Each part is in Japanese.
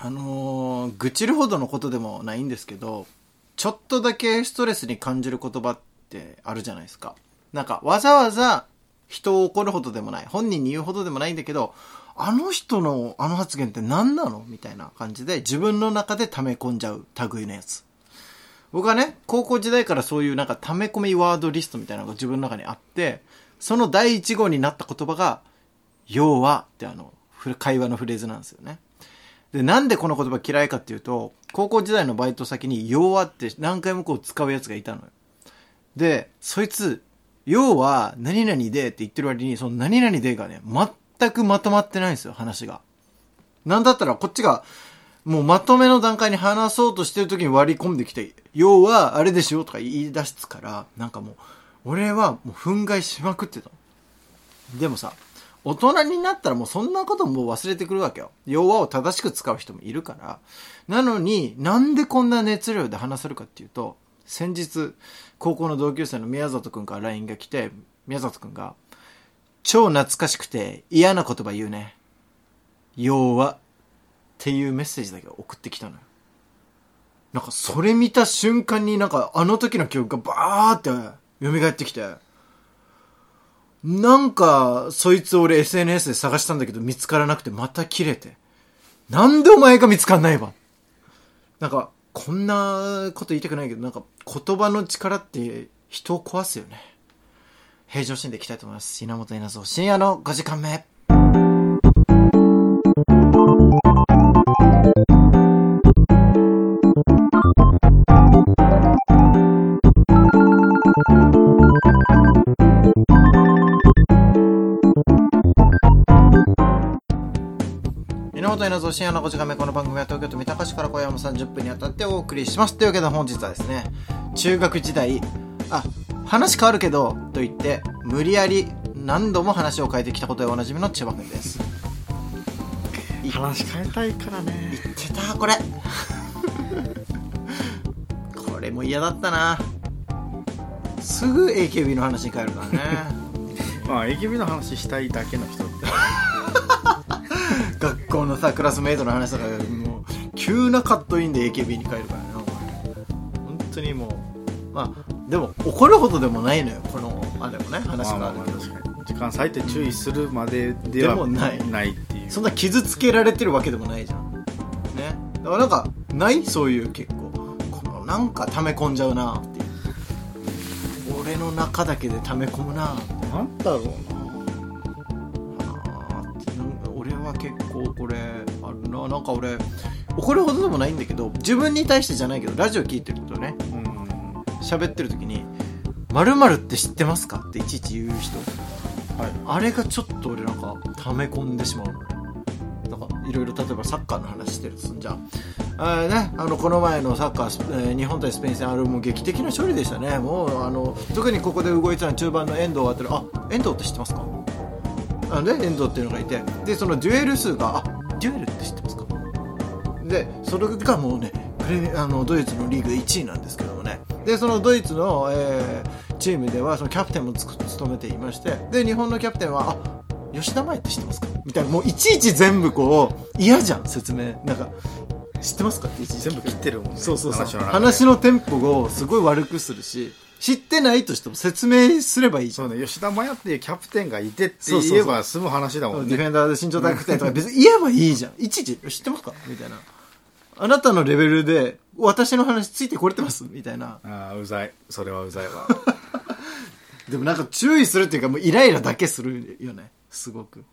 あのー愚痴るほどのことでもないんですけど、ちょっとだけストレスに感じる言葉ってあるじゃないですか。なんか、わざわざ人を怒るほどでもない。本人に言うほどでもないんだけど、あの人のあの発言って何なの？みたいな感じで自分の中で溜め込んじゃう類のやつ。僕はね、高校時代からそういうなんか溜め込みワードリストみたいなのが自分の中にあって、その第一号になった言葉が、要はってあの、会話のフレーズなんですよね。で、なんでこの言葉嫌いかっていうと、高校時代のバイト先に、要はって何回もこう使うやつがいたのよ。で、そいつ、要は、何々でって言ってる割に、その何々でがね、全くまとまってないんですよ、話が。なんだったら、こっちが、もうまとめの段階に話そうとしてる時に割り込んできて、要は、あれでしょとか言い出すから、なんかもう、俺はもう憤慨しまくってた。でもさ、大人になったらもうそんなことも忘れてくるわけよ。要はを正しく使う人もいるから。なのに、なんでこんな熱量で話せるかっていうと、先日、高校の同級生の宮里くんから LINE が来て、宮里くんが、超懐かしくて嫌な言葉言うね。要は、っていうメッセージだけ送ってきたのよ。なんかそれ見た瞬間になんかあの時の記憶がバーって蘇ってきて、なんか、そいつ俺 SNS で探したんだけど見つからなくてまた切れて。なんでお前が見つかんないわ？なんか、こんなこと言いたくないけど、なんか言葉の力って人を壊すよね。平常心でいきたいと思います。稲本稲造深夜の5時間目。稲本稲造深夜の5時間目。この番組は東京都三鷹市から小山30分にあたってお送りします。というわけで本日はですね、中学時代、あ、話変わるけど、と言って、無理やり何度も話を変えてきたことでおなじみの千葉くんです。話変えたいからね言ってた、これ。これも嫌だったな。すぐ AKB の話に変えるからね。まあ AKB の話したいだけの人って学校のさ、クラスメイトの話とか、もう、急なカットインで AKB に変えるからね、本当にもう、まあ、でも、怒るほどでもないのよ、この、あれもね、話があるけど。まあ確かに時間割いて注意するまでではでもないないっていうそんな傷つけられてるわけでもないじゃん。ね。だからなんか、ないそういう結構。このなんか溜め込んじゃうなっていう。俺の中だけで溜め込むななんだろうあななんか俺怒るほどでもないんだけど自分に対してじゃないけどラジオ聞いてるとね。なうん。喋ってる時に「まるって知ってますか?」っていちいち言う人。はい。あれがちょっと俺なんか溜め込んでしまうの。ねなんかいろいろ例えばサッカーの話してるとすんじゃん。あーね、あのこの前のサッカース、えー日本対スペイン戦あれもう劇的な勝利でしたね。もうあの特にここで動いてたのは中盤の遠藤あたりあ遠藤って知ってますか？あのね遠藤っていうのがいて。でそのデュエル数があデュエルって知ってます？かでそれがもうねプレあのドイツのリーグ1位なんですけどもね。でそのドイツの、えーチームではそのキャプテンもつく務めていましてで日本のキャプテンはあ吉田麻也って知ってますか？みたいなもういちいち全部こう嫌じゃん説明。なんか知ってますか？っていちいち。全部切ってるもんね。そうそうそう。話のテンポをすごい悪くするし知ってないとしても説明すればいいじゃん。そうね吉田麻也っていうキャプテンがいてって言えば済む話だもんね。ディフェンダーで身長高くてとか別に言えばいいじゃん。いちいち知ってますか？みたいな。あなたのレベルで私の話ついてこれてます？みたいな。ああうざいそれはうざいわ でもなんか注意するっていうかもうイライラだけするよね。すごく。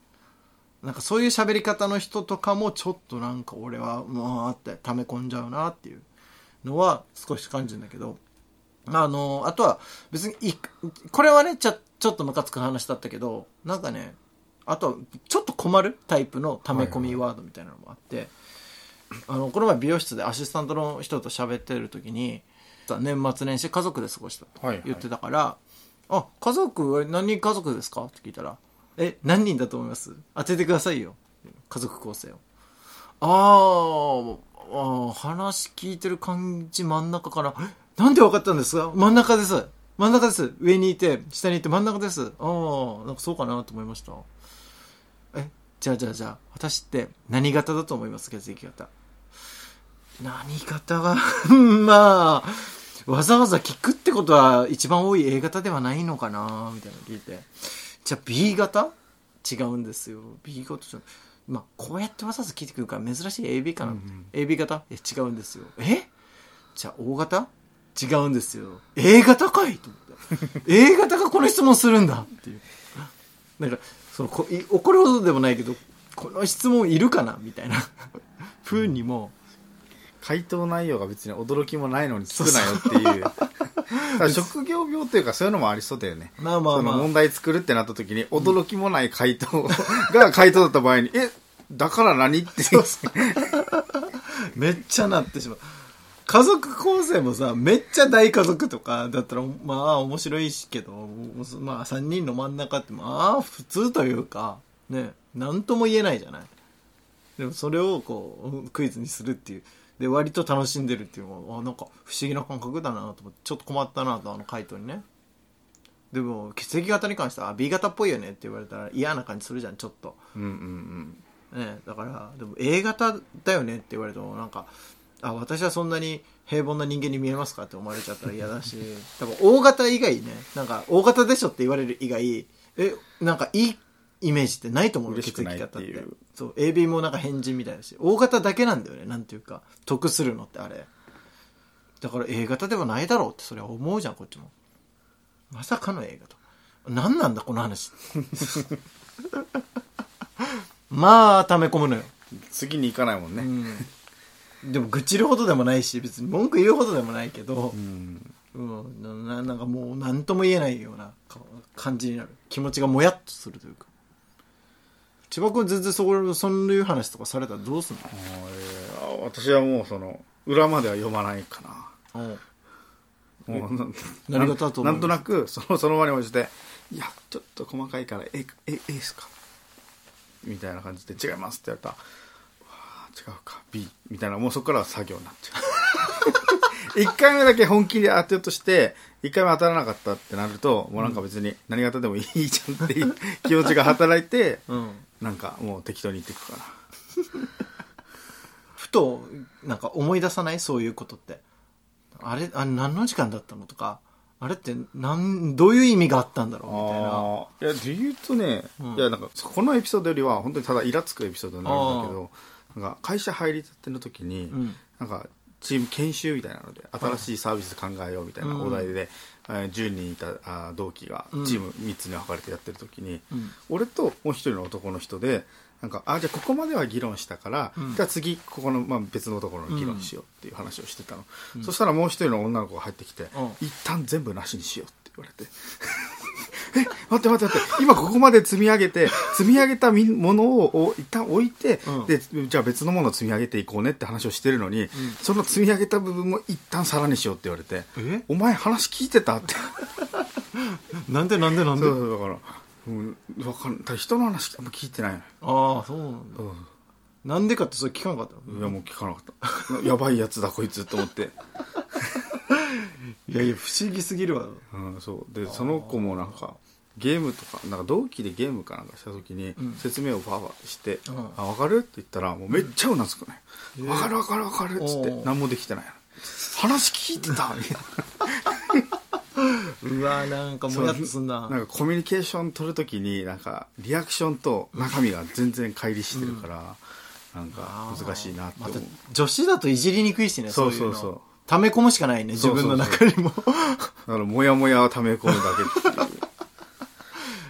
なんかそういう喋り方の人とかもちょっとなんか俺はもうあって溜め込んじゃうなっていうのは少し感じるんだけど。あの、あとは別にい、これはね、ちょ、ちょっとムカつく話だったけど、なんかね、あとはちょっと困るタイプの溜め込みワードみたいなのもあって、あの、この前美容室でアシスタントの人と喋ってる時に、年末年始家族で過ごしたとはいはい言ってたから、あ、家族は何人家族ですか？って聞いたら、え、何人だと思います当ててくださいよ。家族構成を。あーあー、話聞いてる感じ真ん中から、えなんで分かったんですか真ん中です。真ん中です。上にいて、下にいて真ん中です。ああ、なんかそうかなと思いました。え、じゃあじゃあじゃあ、私って何型だと思います血液型。何型が、まあ、わざわざ聞くってことは一番多い A 型ではないのかなみたいなの聞いて。じゃあ B 型？違うんですよ。B 型じゃ、まあ、こうやってわざわざ聞いてくるから珍しい AB かな。うんうん AB 型？え、違うんですよ。え？じゃあ O 型？違うんですよ。A 型かいと思って。A 型がこの質問するんだっていう。なんか、その、こい怒るほどでもないけど、この質問いるかなみたいな。ふうにも、回答内容が別に驚きもないのに作なよっていう。職業病というかそういうのもありそうだよね。まあまあまあその問。題作るってなった時に驚きもない回答が回答だった場合に、え、だから何って。めっちゃなってしまう。家族構成もさ、めっちゃ大家族とかだったら、まあ面白いしけど、まあ3人の真ん中ってまあ普通というか、ね、なんとも言えないじゃない。でもそれをこう、クイズにするっていう。で、割と楽しんでるっていうのは、あ、なんか不思議な感覚だなと思って、ちょっと困ったなと、あの回答にね。でも、血液型に関しては、あ B 型っぽいよねって言われたら嫌な感じするじゃん、ちょっと。うんうんね、だからでも A 型だよねって言われてもなんかあ私はそんなに平凡な人間に見えますかって思われちゃったら嫌だし 多分 O 型以外ねなんか O 型でしょって言われる以外えなんかいいイメージってないと思う血液型ってっていう。そう AB もなんか変人みたいだし O 型だけなんだよねなんていうか得するのってあれ。だから A 型ではないだろうってそれは思うじゃんこっちも。まさかの A 型何なんだこの話 まあ溜め込むのよ。うん。次に行かないもんね。うん、でも愚痴るほどでもないし別に文句言うほどでもないけどう、ん。うんななんかもう何とも言えないようなか感じになる気持ちがもやっとするというか千葉君全然そこそういう話とかされたらどうすんあー私はもうその、裏までは読まないかな。のもうな何型だと思う？なんとなくそのその場に応じて「いやちょっと細かいから A, A, A ですか?」みたいな感じで「違います」って言われたら「わあ違うか。B」みたいなもうそこからは作業になっちゃう。1回目だけ本気で当てようとして1回目当たらなかったってなるともうなんか別に何型でもいいじゃんっていう気持ちが働いて うん。なんかもう適当に言っていくかな。ふとなんか思い出さない？そういうことって。あれあれ何の時間だったのとかあれってなんどういう意味があったんだろう？みたいな。ああいやで言うとね、うん。いやなんかこのエピソードよりは本当にただイラつくエピソードになるんだけどなんか会社入りたての時に、うん。なんかチーム研修みたいなので新しいサービス考えようみたいなお題で、えー10人いたあー同期がうん。チーム3つに分かれてやってる時に、うん。俺ともう一人の男の人でなんかあじゃあここまでは議論したから、うん。じゃあ次ここの、まあ、別のところの議論しようっていう話をしてたの、そしたらもう一人の女の子が入ってきて、うん。一旦全部なしにしようって言われて。え 待って待って待って。今ここまで積み上げて積み上げたみものをお一旦置いて、うん。でじゃあ別のものを積み上げていこうねって話をしてるのに、その積み上げた部分も一旦さらにしようって言われてえ？お前話聞いてたって。なんでなんでなんで？そうだから、うん、わかんない人の話あんま聞いてないのよ。ああそうなんだ。うなんでかってそれ聞かなかったいやもう聞かなかった。やばいやつだこいつと思って、いやいや不思議すぎるわ。うん、そう。でその子もなんかゲームとかなんか同期でゲームかなんかした時にうん。説明をバーバーして「うん。あ分かる?」って言ったらもうめっちゃうなずくね「分かる分かる分かる」っつって何もできてないの話聞いてた。みたいなうわなんかもやっとすんな。なんかコミュニケーション取るときになんかリアクションと中身が全然乖離してるから、なんか難しいなってま思う、た女子だといじりにくいしねそうそうそう溜め込むしかないね自分の中にも。だからモヤモヤを溜め込むだけっていう。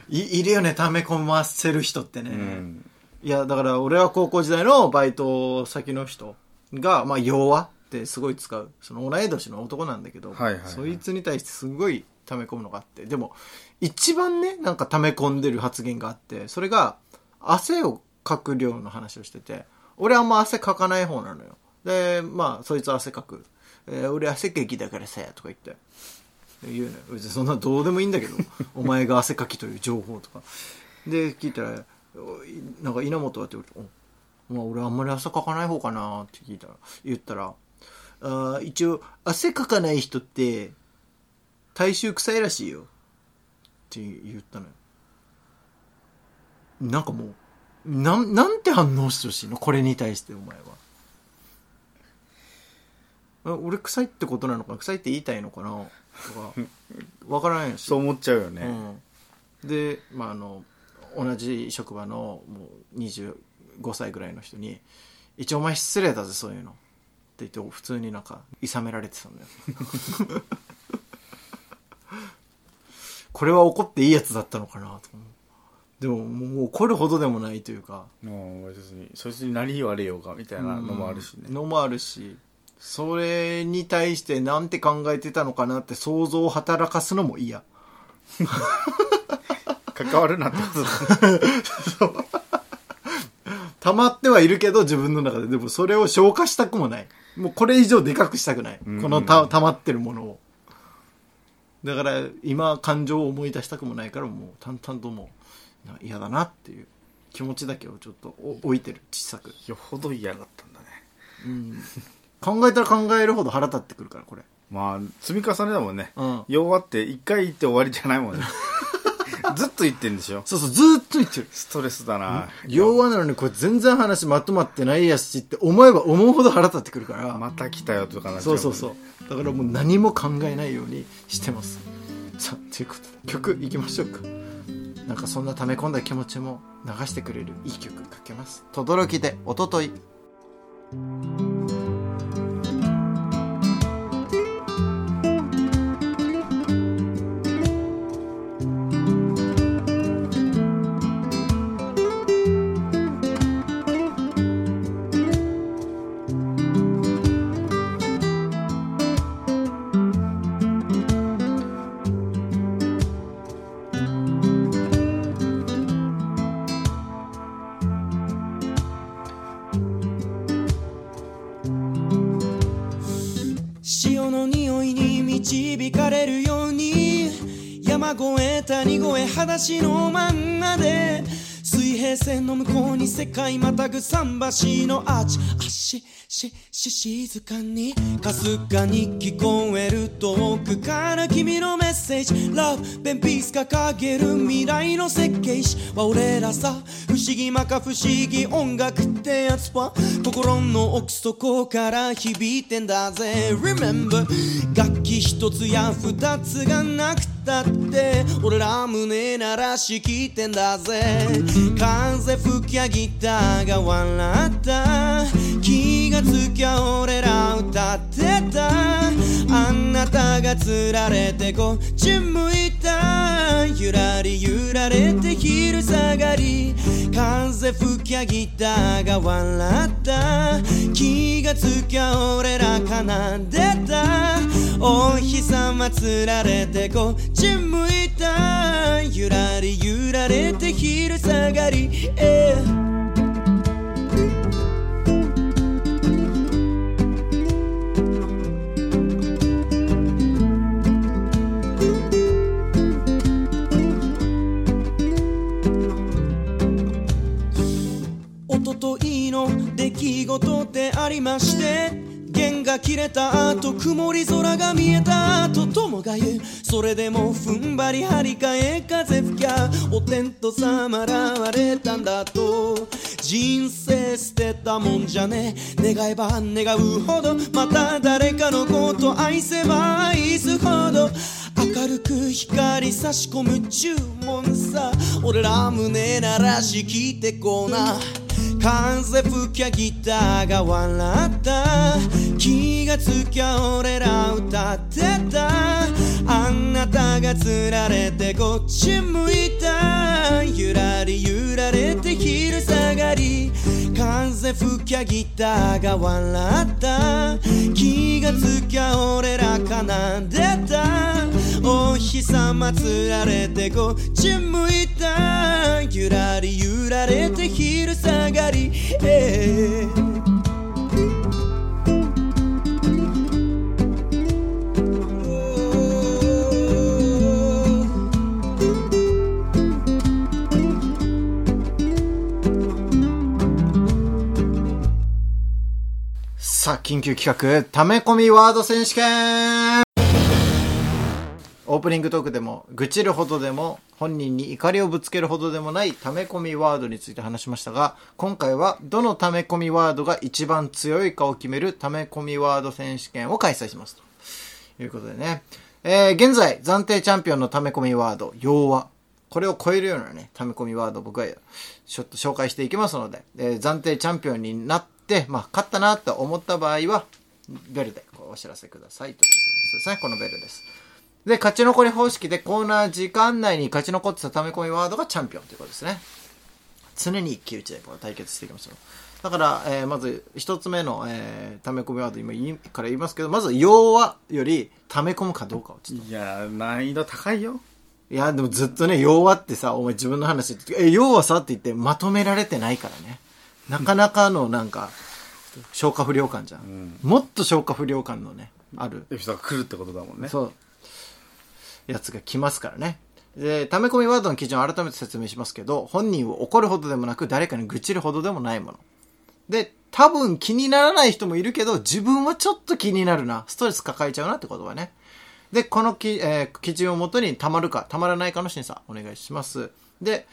いいるよね溜め込ませる人ってね、うん。いやだから俺は高校時代のバイト先の人がまあ弱ってすごい使うその同い年の男なんだけど、はいはいはい。そいつに対してすごい溜め込むのがあって。でも一番ねなんか溜め込んでる発言があってそれが汗をかく量の話をしてて俺あんま汗かかない方なのよ。でまあそいつ汗かく、えー俺汗かきだからさとか言って。言うの別にそんなどうでもいいんだけど。お前が汗かきという情報とか。で聞いたらなんか稲本はってまあ、俺あんまり汗かかない方かなって聞いたら。言ったらあ一応汗かかない人って体臭臭いらしいよ。って言ったのよ。なんかもうなんなんて反応してほしいの？これに対してお前は。俺臭いってことなのかな？臭いって言いたいのかな？とかわからないし。そう思っちゃうよね、うん、で、まあ、あの同じ職場のもう25歳ぐらいの人に「一応お前失礼だぜそういうの」って言って普通になんか諌められてたんだよ。これは怒っていいやつだったのかな？とでももう怒るほどでもないというか。もう別にそいつに何言われようかみたいなのもあるしね、のもあるしそれに対してなんて考えてたのかなって想像を働かすのも嫌。関わるなってことだ。溜まってはいるけど自分の中で。でもそれを消化したくもない。もうこれ以上でかくしたくない、うん。このた溜まってるものを。だから今感情を思い出したくもないからもう淡々ともうな嫌だなっていう気持ちだけをちょっとお置いてる。小さく、よほど嫌だったんだね。うん、考えたら考えるほど腹立ってくるからこれ。まあ積み重ねだもんね、うん。弱って一回言って終わりじゃないもんね。ずっと言ってんでしょ。そうそうずーっと言ってる。ストレスだな。弱なのにこれ全然話まとまってないやしって思えば思うほど腹立ってくるから、また来たよとかなっちゃそうそうそう。だからもう何も考えないようにしてます。さあということで曲いきましょうか。なんかそんな溜め込んだ気持ちも流してくれるいい曲かけます。轟でおとといえ谷越え裸足のまんまで。水平線の向こうに世界またぐ桟橋のアーチ。あししし静かに。かすかに聞こえる遠くから君のメッセージ。Love ペンピース掲げる未来の設計士は俺らさ思議まか不思議音楽ってやつは心の奥底から響いてんだぜ。Remember 楽器一つや二つがなくたって俺ら胸鳴らし聞いてんだぜ。風吹きゃギターが笑った。がつきゃ俺ら歌ってたあなたがつられてこっち向いたゆらりゆられて昼下がり風吹きゃギターが笑った気がつきゃ俺ら奏でたお日様つられてこっち向いたゆらりゆられて昼下がり、えとといの？出来事でありまして？弦が切れた後曇り空が見えた後友が言う。それでも踏ん張り張り替え風吹きゃお天道様現れたんだと。人生捨てたもんじゃね。願えば願うほど。また誰かのこと愛せば愛すほど。明るく光差し込む注文さ。俺ら胸鳴らし聞いてこうな。風吹きゃギターが笑った。気がつきゃ俺ら歌ってた。あなたがつられてこっち向いた。ゆらりゆられて昼下がり。風吹きゃギターが笑った。気がつきゃ俺ら奏でた。お日様つられてこっち向いた。ゆらり揺られて昼下がり、え緊急企画ため込みワード選手権オープニングトークでも、愚痴るほどでも、本人に怒りをぶつけるほどでもない溜め込みワードについて話しましたが、今回はどの溜め込みワードが一番強いかを決める溜め込みワード選手権を開催します。ということでね。えー、現在、暫定チャンピオンの溜め込みワード、要は、これを超えるようなね、溜め込みワード僕はちょっと紹介していきますので、えー暫定チャンピオンになって、まあ、勝ったなと思った場合は、ベルでお知らせくださいということですね。このベルです。で、勝ち残り方式でコーナー時間内に勝ち残ってた溜め込みワードがチャンピオンということですね。常に一騎打ちでこう対決していきましょう。だから、えーまず一つ目の、えー、溜め込みワード今から言いますけど、まず、要はより溜め込むかどうかをちょっといや難易度高いよいや、でもずっとね、要はってさ、お前自分の話え、要はさって言ってまとめられてないからね。なかなかのなんか、消化不良感じゃん。もっと消化不良感のね、ある、エピソードが来るってことだもんねそう、やつが来ますからね。で、溜め込みワードの基準を改めて説明しますけど、本人を怒るほどでもなく、誰かに愚痴るほどでもないもの。で、多分気にならない人もいるけど、自分はちょっと気になるな。ストレス抱えちゃうなってことはね。で、このき、えー基準をもとに溜まるか、溜まらないかの審査、お願いします。で、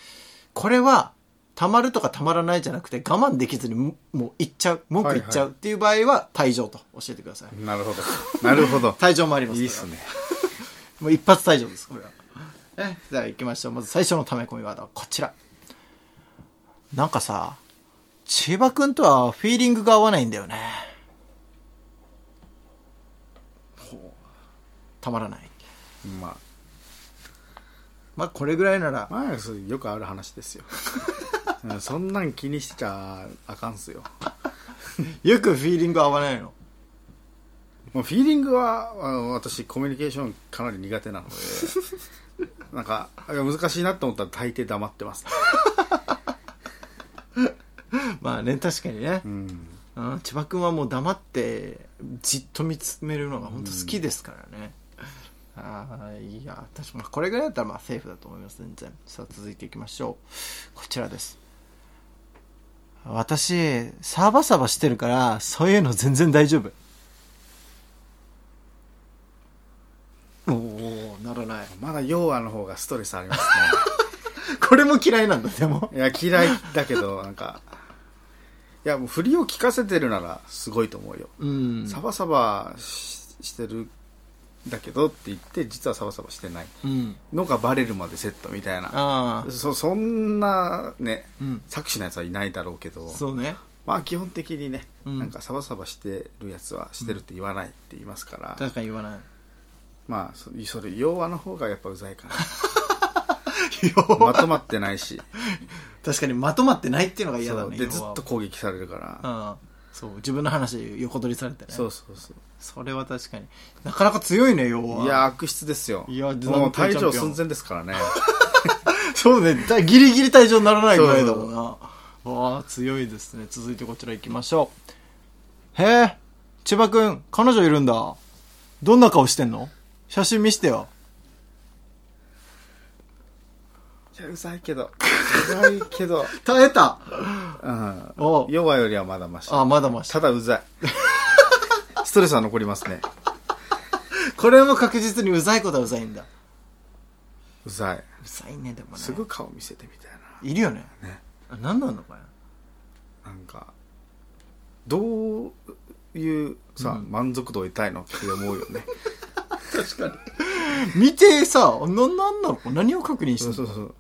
これは、溜まるとか溜まらないじゃなくて、我慢できずに、ももう行っちゃう、文句言っちゃうっていう場合は、退場と教えてください。なるほどなるほど 退場もありますいいっすね もう一発退場です、これは。え、じゃあ行きましょう。まず最初の溜め込みワードはこちら。なんかさ、千葉くんとはフィーリングが合わないんだよね。たまらない。まあまあ、これぐらいなら、まあよくある話ですよ うんそんなん気にしちゃあかんっすよ よくフィーリング合わないの？もうフィーリングはあの私コミュニケーションかなり苦手なので なんか難しいなと思ったら大抵黙ってます、まあね、確かにねう。ん、うん、千葉くんはもう黙って、じっと見つめるのが本当好きですからね。ああ、いや、確かに、これぐらいだったらまあセーフだと思います、全然。さあ、続いていきましょう。こちらです。私、サバサバしてるから、そういうの全然大丈夫。おおならない。まだ要はの方がストレスあります これも嫌いなんだ、でも。ねいや嫌いだけどなんかいやもう振りを聞かせてるならすごいと思うよ、うん。サバサバししてるだけどって言って実はサバサバしてないうん。のがバレるまでセットみたいなああ、そそんなねうん。作詞のやつはいないだろうけどそうね。まあ基本的にね、うんなんかサバサバしてるやつはしてるって言わないって言いますから、確かに言わない。まあそそれ弱和の方がやっぱうざいかな まとまってないし確かにまとまってないっていうのが嫌だね。でずっと攻撃されるから、うん。そう、自分の話横取りされてね。そうそうそうそれは確かに。なかなか強いね、要は。いや、悪質ですよ。いやもう退場寸前ですからね。そうね、だギリギリ退場にならないぐらいだもんな。わあ、強いですね。続いてこちら行きましょう。へえ、千葉くん、彼女いるんだ。どんな顔してんの？写真見してよ。いや、うざいけど。うざいけど。耐えたうん。お弱よりはまだまし。あ、まだまし。ただうざい。ストレスは残りますね。これも確実にうざいことはうざいんだ。うざい。うざいね、でもね。すぐ顔見せてみたいいるよね。な。ね。あ何なんのかな？なんか、どういうさ、うん満足度を得たいのって思うよね。確かに。見てさ、な、なんなの？何を確認してんの？そうそうそう。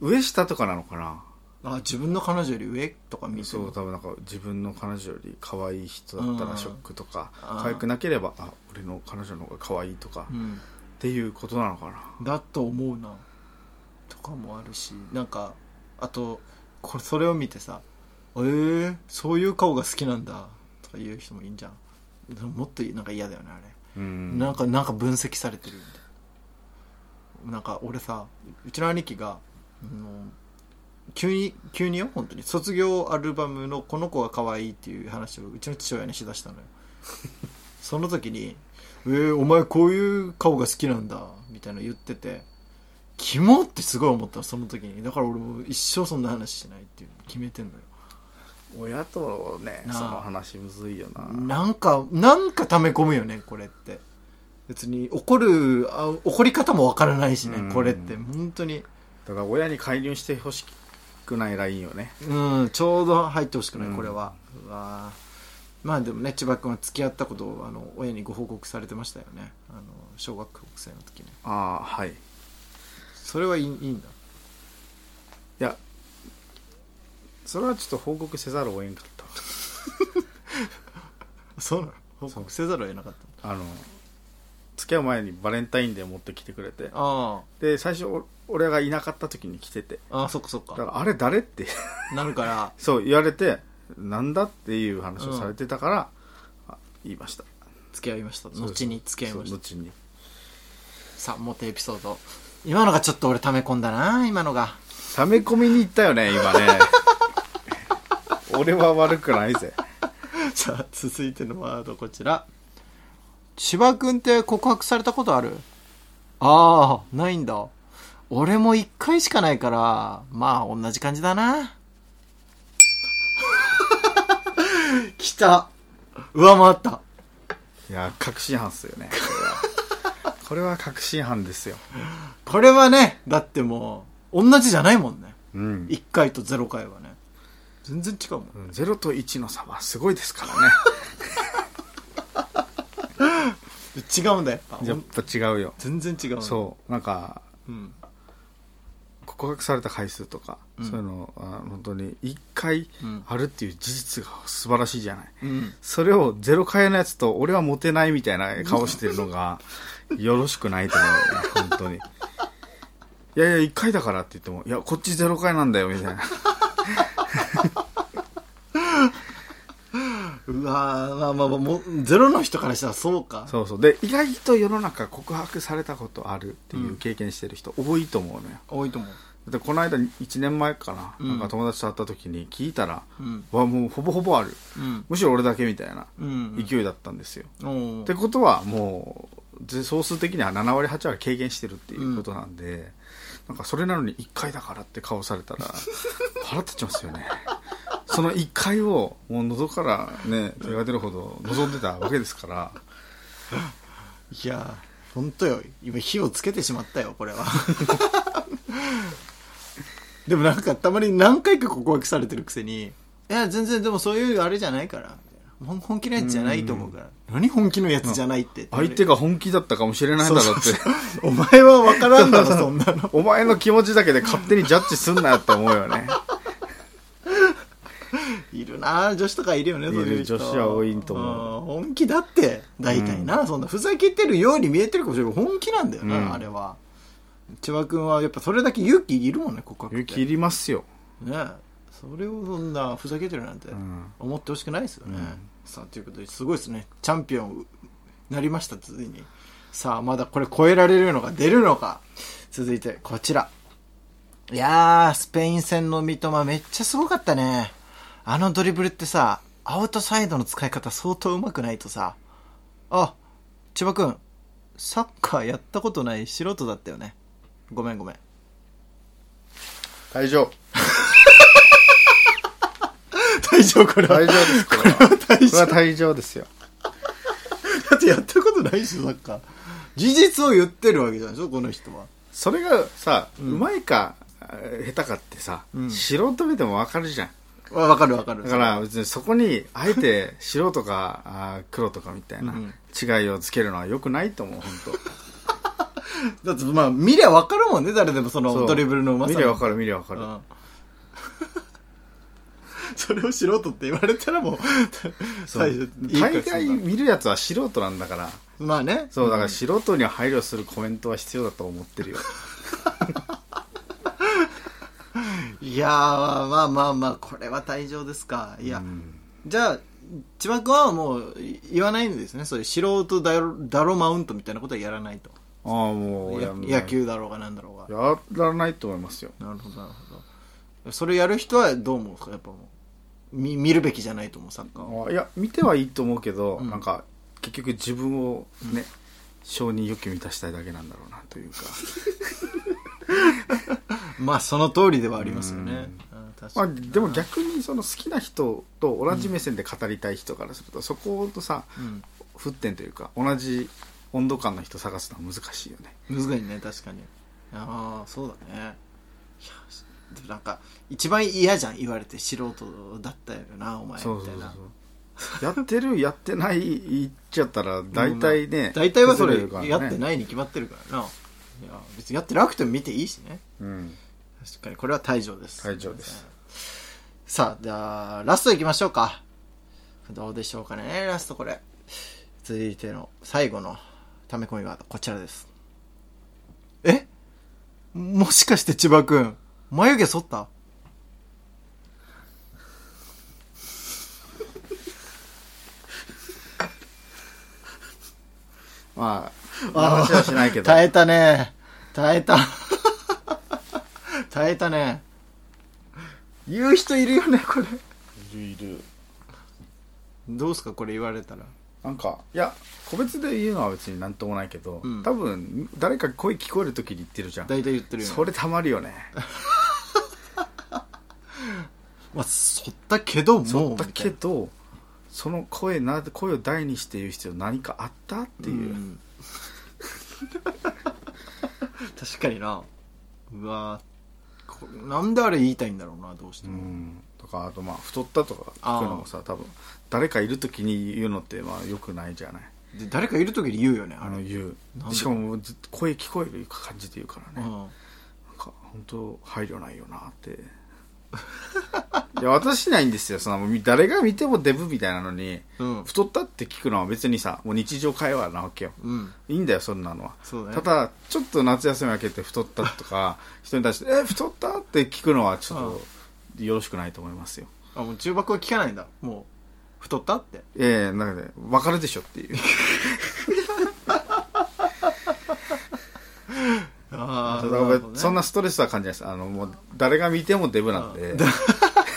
上下とかなのかな？あ、自分の彼女より上とか見てそう、多分なんか自分の彼女より可愛い人だったらショックとか、あー可愛くなければ、あ、俺の彼女の方が可愛いとか、っうん。ていうことなのかな？だと思うな。とかもあるし、なんか、あと、これ、それを見てさ、えー、そういう顔が好きなんだ、とか言う人もいいんじゃん。でももっとなんか嫌だよね、あれ。うん。なんか、なんか分析されてるみたいな。なんか、俺さ、うちの兄貴が、急に、急によ、本当に、卒業アルバムのこの子が可愛いっていう話をうちの父親にしだしたのよ。その時に、えー、お前こういう顔が好きなんだ、みたいな言ってて、キモってすごい思ったのその時に。だから俺も一生そんな話しないっていうの決めてんのよ。親とね、その話むずいよな。なんか、なんか溜め込むよね、これって。別に怒るあ怒り方もわからないしね、うんこれって本当にだから親に介入してほしくないラインよね。うんちょうど入ってほしくない、うん。これは。まあでもね千葉君は付き合ったことをあの親にご報告されてましたよね。あの小学生の時に。ああはい。いそれはいいいいんだ。やそれはちょっと報告せざるを得んかった。そうなの？報告せざるを得なかったあの付き合う前にバレンタインデー持ってきてくれて。あで最初お俺がいなかった時に来てて。あああそっかそっか。だからあれ誰って。なるから。そう言われてなんだっていう話をされてたから、あ言いました。付き合いました後に付き合いました。そう後に。さあモテエピソード。今のがちょっと俺溜め込んだな今のが。溜め込みに行ったよね今ね。俺は悪くないぜ。さあ続いてのワードこちら千葉君って告白されたことある？ああないんだ。俺も一回しかないからまあ同じ感じだな。来た。上回った。いや確信犯っすよね。これは。これは確信犯ですよ。これはねだってもう同じじゃないもんね。うん。1回と0回はね。全然違うもん。0と1の差はすごいですからね 違うんだやっぱ。やっぱ違うよ。全然違うそう。なんかう、うん、告白された回数とか、うん。そういうのあ本当に1回うん。あるっていう事実が素晴らしいじゃない、うん。それをゼロ回のやつと俺はモテないみたいな顔してるのがよろしくないと思うよね本当に。いやいや1回だからって言ってもいやこっちゼロ回なんだよみたいなうわーまあまあまあもうゼロの人からしたらそうか。そうそう。で意外と世の中告白されたことあるっていう経験してる人多いと思うのよ。多いと思う。でこの間1年前かな,、うん。なんか友達と会った時に聞いたら、うん。わもうほぼほぼある。うん。むしろ俺だけみたいなうん。勢いだったんですよ、おーってことはもうぜ総数的には7割8割経験してるっていうことなんで、なんかそれなのに1回だからって顔されたら 腹立ちますよねその1回をもう喉からね手が出るほど望んでたわけですから。いやー本当よ。今火をつけてしまったよこれは。でもなんかたまに何回か告白されてるくせにいや全然でもそういうあれじゃないから。本気のやつじゃないと思うから。何本気のやつじゃないって。相手が本気だったかもしれないんだろうってお前は分からんだろそんなの。お前の気持ちだけで勝手にジャッジすんなよって思うよね。いるな女子とかいるよねそういう人。女子は多いと思う。ん本気だって大体な、そんなふざけてるように見えてるかもしれないけど本気なんだよな、うん。あれは。千葉君はやっぱそれだけ勇気いるもんね告白勇気いりますよ、ね。それをそんなふざけてるなんてうん。思ってほしくないですよね、うん。さあということですごいですね。チャンピオンなりましたついに。さあまだこれ超えられるのか出るのか。続いてこちら。いやースペイン戦の三笘めっちゃすごかったねあのドリブルってさアウトサイドの使い方相当うまくないとさあ千葉君サッカーやったことない素人だったよね。ごめんごめん。退場 大丈夫これは。退場ですこれはこれは退場ですよ。だってやったことないでしょサッカー。事実を言ってるわけじゃないでしょこの人は。それがさ、うまいかえー下手かってさ、うん。素人目でもわかるじゃんわわかるわかる。だから別にそこにあえて白とかあー黒とかみたいなうん。違いをつけるのはよくないと思う本 だってまあ見りゃわかるもんね誰でもそ当のドリブルのうまさ見りゃわかる見りゃわかる、うん。それを素人って言われたらもう大概見るやつは素人なんだから。まあね。そうだから素人には配慮するコメントは必要だと思ってるよいやーまあまあまあこれは退場ですか。いや、うん。じゃあ千葉君はもう言わないんですね？そういう素人だろだろマウントみたいなことはやらないと。ああもう野球だろうがなんだろうが。やらないと思いますよ。なるほどなるほど。それやる人はどう思うんですか？やっぱもう見見るべきじゃないと思うサッカーは。あいや見てはいいと思うけど、うん。なんか結局自分をね、承認欲求満たしたいだけなんだろうなというか まあその通りではありますよね、まあ、でも逆にその好きな人と同じ目線で語りたい人からすると、そことさうん。沸点というか同じ温度感の人探すのは難しいよね。難しいね確かに。ああそうだね。いやなんか一番嫌じゃん言われて素人だったよなお前みたいな。やってる やってない言っちゃったら大体ね、大体はそれやってないに決まってるからないや別にやってなくても見ていいしね。うん。確かにこれは退場です。退場です。さあじゃあラストいきましょうか。どうでしょうかね。ラストこれ。続いての最後のため込みワードこちらです。え？もしかして千葉くん眉毛剃った？まあ話はしないけど耐えたね。耐えた。耐えたね。言う人いるよねこれ。いるいる。どうすかこれ言われたら。なんかいや個別で言うのは別になんともないけど、うん。多分誰か声聞こえる時に言ってるじゃん。大体言ってるよね。それたまるよね。まあ剃ったけどもそうだみたけどその声な声を大にして言う必要何かあったっていう、ん確かにな。うわ。こなんであれ言いたいんだろうなどうしてうも、ん。とかあとまあ太ったとか聞くのもさ多分誰かいる時に言うのってまあよくないじゃない。で誰かいる時に言うよねあれ。あの言う。なんで？しかもずっと声聞こえる感じで言うからね、うん。なんか本当配慮ないよなっていや私しないんですよ。その誰が見てもデブみたいなのに、うん。太ったって聞くのは別にさもう日常会話なわけよ。うん。いいんだよそんなのは。ね。ただちょっと夏休み明けて太ったとか 人に対して「え太った?」って聞くのはちょっとよろしくないと思いますよ。あもう中爆は聞かないんだ。もう太ったって？ええなんかね分かるでしょっていう あだからそんなストレスは感じないです。あのもう誰が見てもデブなんで。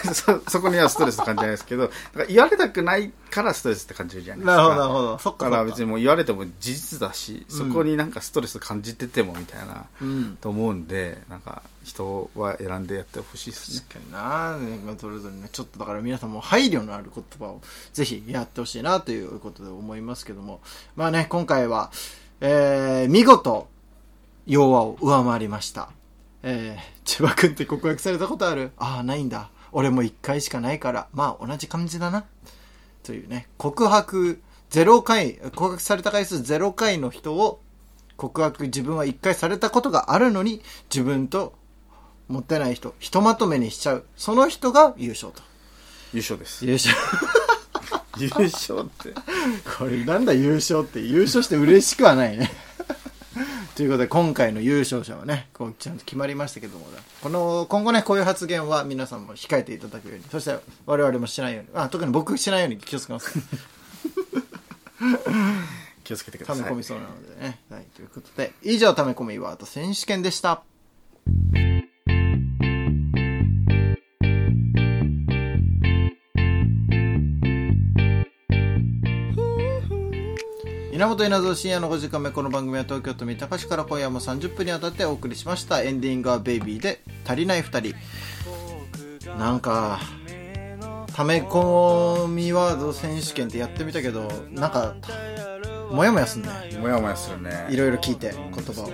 そそこにはストレス感じないですけど言われたくないからストレスって感じるじゃないですか。なるほどなるほど。そっだから別にもう言われても事実だし、そこになんかストレス感じててもみたいな、うん。と思うんでなんか人は選んでやってほしいですね。確かにな、それぞれねちょっとだから皆さんも配慮のある言葉をぜひやってほしいなということで思いますけども。まあね今回は、えー、見事弱を上回りました。えー、千葉君って告白されたことある？ああないんだ。俺も一回しかないから。まあ同じ感じだな。というね。告白0回告白された回数0回の人を告白自分は1回されたことがあるのに自分と持ってない人ひとまとめにしちゃう。その人が優勝と。優勝です。優勝。優勝って。これなんだ優勝って。優勝して嬉しくはないねということで今回の優勝者はねこうちゃんと決まりましたけどもこの今後ねこういう発言は皆さんも控えていただくように。そして我々もしないように。あ特に僕しないように気をつけます。気をつけてく溜ださい。め込みそうなのでね。はい、ということで、以上、溜め込みワード選手権でした。稲本稲造深夜の5時間目この番組は東京都三鷹市から今夜も30分にわたってお送りしました。エンディングはベイビーで足りない2人。なんかため込みワード選手権ってやってみたけどなんかもやもやすんね。もやもやするね。いろいろ聞いて言葉を。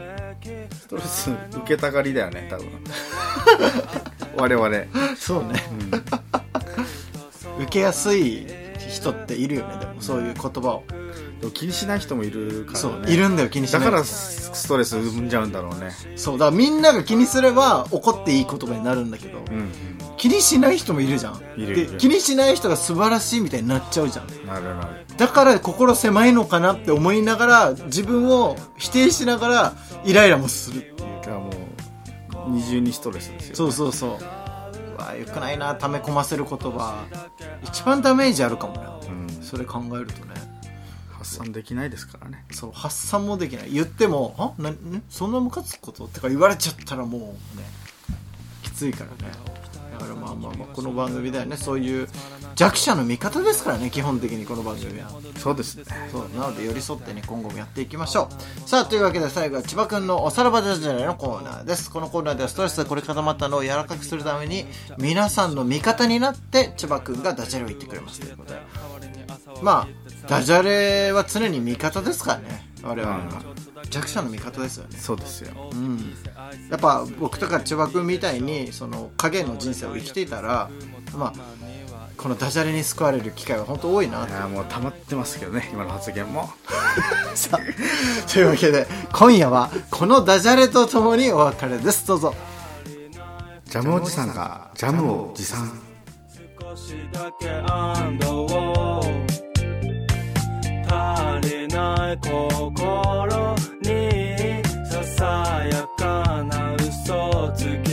ストレス受けたがりだよね多分。我々。そうね、受けやすい人っているよねでもそういう言葉を、気にしない人もいるからね。そういるんだよ気にしないだからストレス生んじゃうんだろうね。そうだからみんなが気にすれば怒っていい言葉になるんだけど、うん、気にしない人もいるじゃん。で気にしない人が素晴らしいみたいになっちゃうじゃん。なるなる。だから心狭いのかなって思いながら自分を否定しながらイライラもするっていう。だからもう二重にストレスですよそうそうそう。うわよくないな溜め込ませる言葉。一番ダメージあるかもな、うん。それ考えるとね発散できないですからね。そう発散もできない。言っても「あななそんなムカつくこと?」とか言われちゃったらもうねきついからね。だからまあまあまあこの番組ではねそういう弱者の味方ですからね基本的にこの番組は。そうですね。そうなので寄り添ってね今後もやっていきましょう。さあというわけで最後は千葉くんのおさらばダジャレのコーナーです。このコーナーではストレスでこれ固まったのを柔らかくするために皆さんの味方になって千葉くんがダジャレを言ってくれますということで。まあダジャレは常に味方ですからね我々は、弱者の味方ですよね。そうですよ。うん。やっぱ僕とか千葉君みたいにその影の人生を生きていたらまあこのダジャレに救われる機会は本当多いないやもう溜まってますけどね今の発言も。さあというわけで今夜はこのダジャレとともにお別れです。どうぞ。ジャムおじさんがジャムを持参少しだけ安堵を心にささやかな嘘つき